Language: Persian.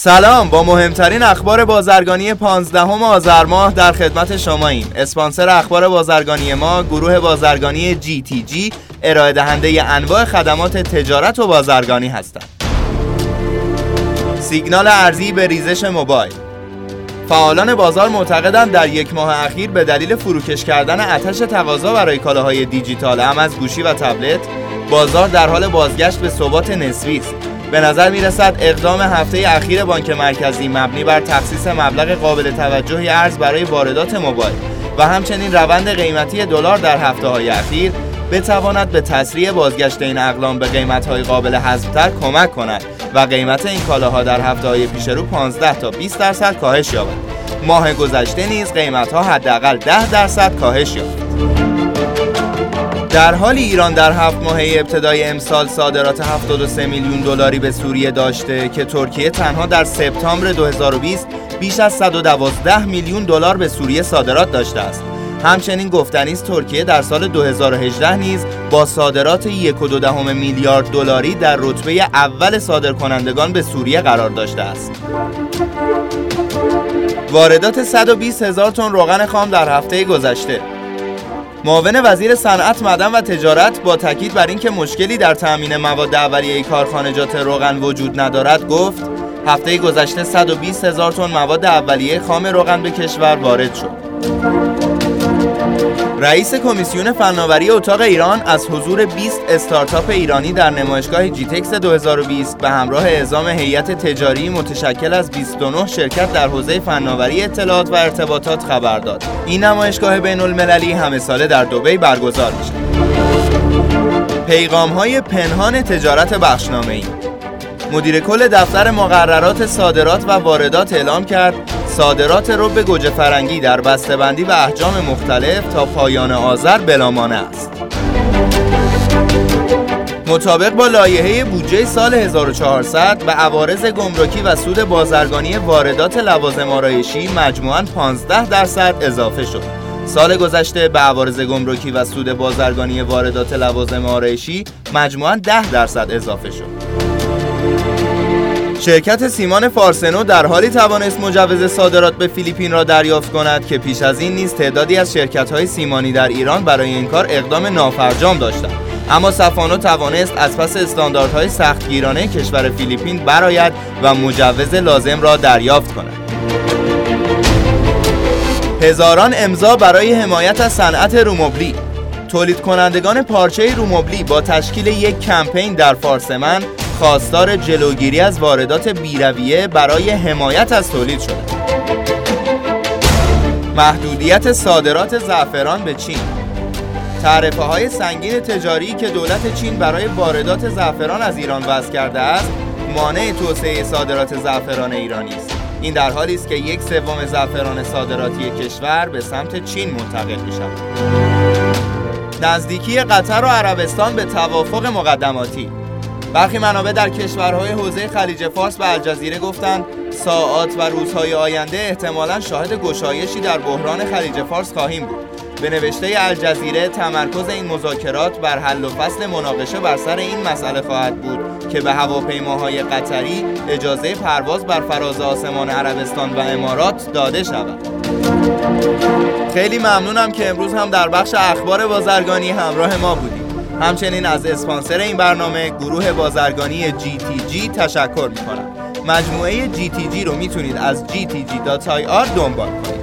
سلام با مهمترین اخبار بازرگانی 15 آذر ماه در خدمت شما ایم اسپانسر اخبار بازرگانی ما گروه بازرگانی جی تی جی ارائه دهنده انواع خدمات تجارت و بازرگانی هستند. سیگنال ارزی به ریزش موبایل. فعالان بازار معتقدند در یک ماه اخیر به دلیل فروکش کردن اتش تقاضا برای کالاهای دیجیتال هم از گوشی و تبلت بازار در حال بازگشت به ثبات نسبی است. به نظر می رسد اقدام هفته اخیر بانک مرکزی مبنی بر تخصیص مبلغ قابل توجهی ارز برای واردات موبایل و همچنین روند قیمتی دلار در هفته های اخیر بتواند به تسریع بازگشت این اقلام به قیمت های قابل حذفتر کمک کند و قیمت این کالاها در هفته های پیش رو 15 تا 20 درصد کاهش یابد. ماه گذشته نیز قیمت ها حداقل 10 درصد کاهش یافت. در حالی ایران در هفت ماهه ابتدای امسال صادرات 73 میلیون دلاری به سوریه داشته که ترکیه تنها در سپتامبر 2020 بیش از 112 میلیون دلار به سوریه صادرات داشته است. همچنین گفتنی است ترکیه در سال 2018 نیز با صادرات 1.2 میلیارد دلاری در رتبه اول صادرکنندگان به سوریه قرار داشته است. واردات 120 هزار تن روغن خام در هفته گذشته معاون وزیر صنعت معدن و تجارت با تاکید بر اینکه مشکلی در تأمین مواد اولیه کارخانجات روغن وجود ندارد گفت هفته گذشته 120 هزار تن مواد اولیه خام روغن به کشور وارد شد. رئیس کمیسیون فناوری اتاق ایران از حضور 20 استارتاپ ایرانی در نمایشگاه جیتکس 2020 به همراه اعزام هیئت تجاری متشکل از 29 شرکت در حوزه فناوری اطلاعات و ارتباطات خبر داد. این نمایشگاه بین المللی همه ساله در دبی برگزار میشه. پیغام های پنهان تجارت بخشنامه ای مدیر کل دفتر مقررات صادرات و واردات اعلام کرد صادرات رب گوجه فرنگی در بسته‌بندی و احجام مختلف تا پایان آذر بلامانه است. مطابق با لایحه بودجه سال 1400 به عوارض گمرکی و سود بازرگانی واردات لوازم آرایشی مجموعاً 15 درصد اضافه شد. سال گذشته به عوارض گمرکی و سود بازرگانی واردات لوازم آرایشی مجموعاً 10 درصد اضافه شد. شرکت سیمان فارسنو در حالی توانست مجوز صادرات به فیلیپین را دریافت کند که پیش از این نیز تعدادی از شرکت‌های سیمانی در ایران برای این کار اقدام نافرجام داشتند. اما سفانو توانست از پس استانداردهای سختگیرانه کشور فیلیپین برآید و مجوز لازم را دریافت کند. هزاران امضا برای حمایت از صنعت رومبلی تولید کنندگان پارچه رومبلی با تشکیل یک کمپین در فارسمن خواستار جلوگیری از واردات بیرویه برای حمایت از تولید شده. محدودیت صادرات زعفران به چین. تعرفه های سنگین تجاری که دولت چین برای واردات زعفران از ایران وضع کرده است مانع توسعه صادرات زعفران ایرانی است. این در حالی است که یک سوم زعفران صادراتی کشور به سمت چین منتقل می شود نزدیکی قطر و عربستان به توافق مقدماتی. برخی منابع در کشورهای حوزه خلیج فارس و الجزیره گفتند ساعات و روزهای آینده احتمالا شاهد گشایشی در بحران خلیج فارس خواهیم بود. به نوشته الجزیره تمرکز این مذاکرات بر حل و فصل مناقشه بر سر این مسئله خواهد بود که به هواپیماهای قطری اجازه پرواز بر فراز آسمان عربستان و امارات داده شود. خیلی ممنونم که امروز هم در بخش اخبار بازرگانی همراه ما بودید. همچنین از اسپانسر این برنامه گروه بازرگانی GTG تشکر می‌کنم. مجموعه GTG رو می‌تونید از gtg.ir دنبال کنید.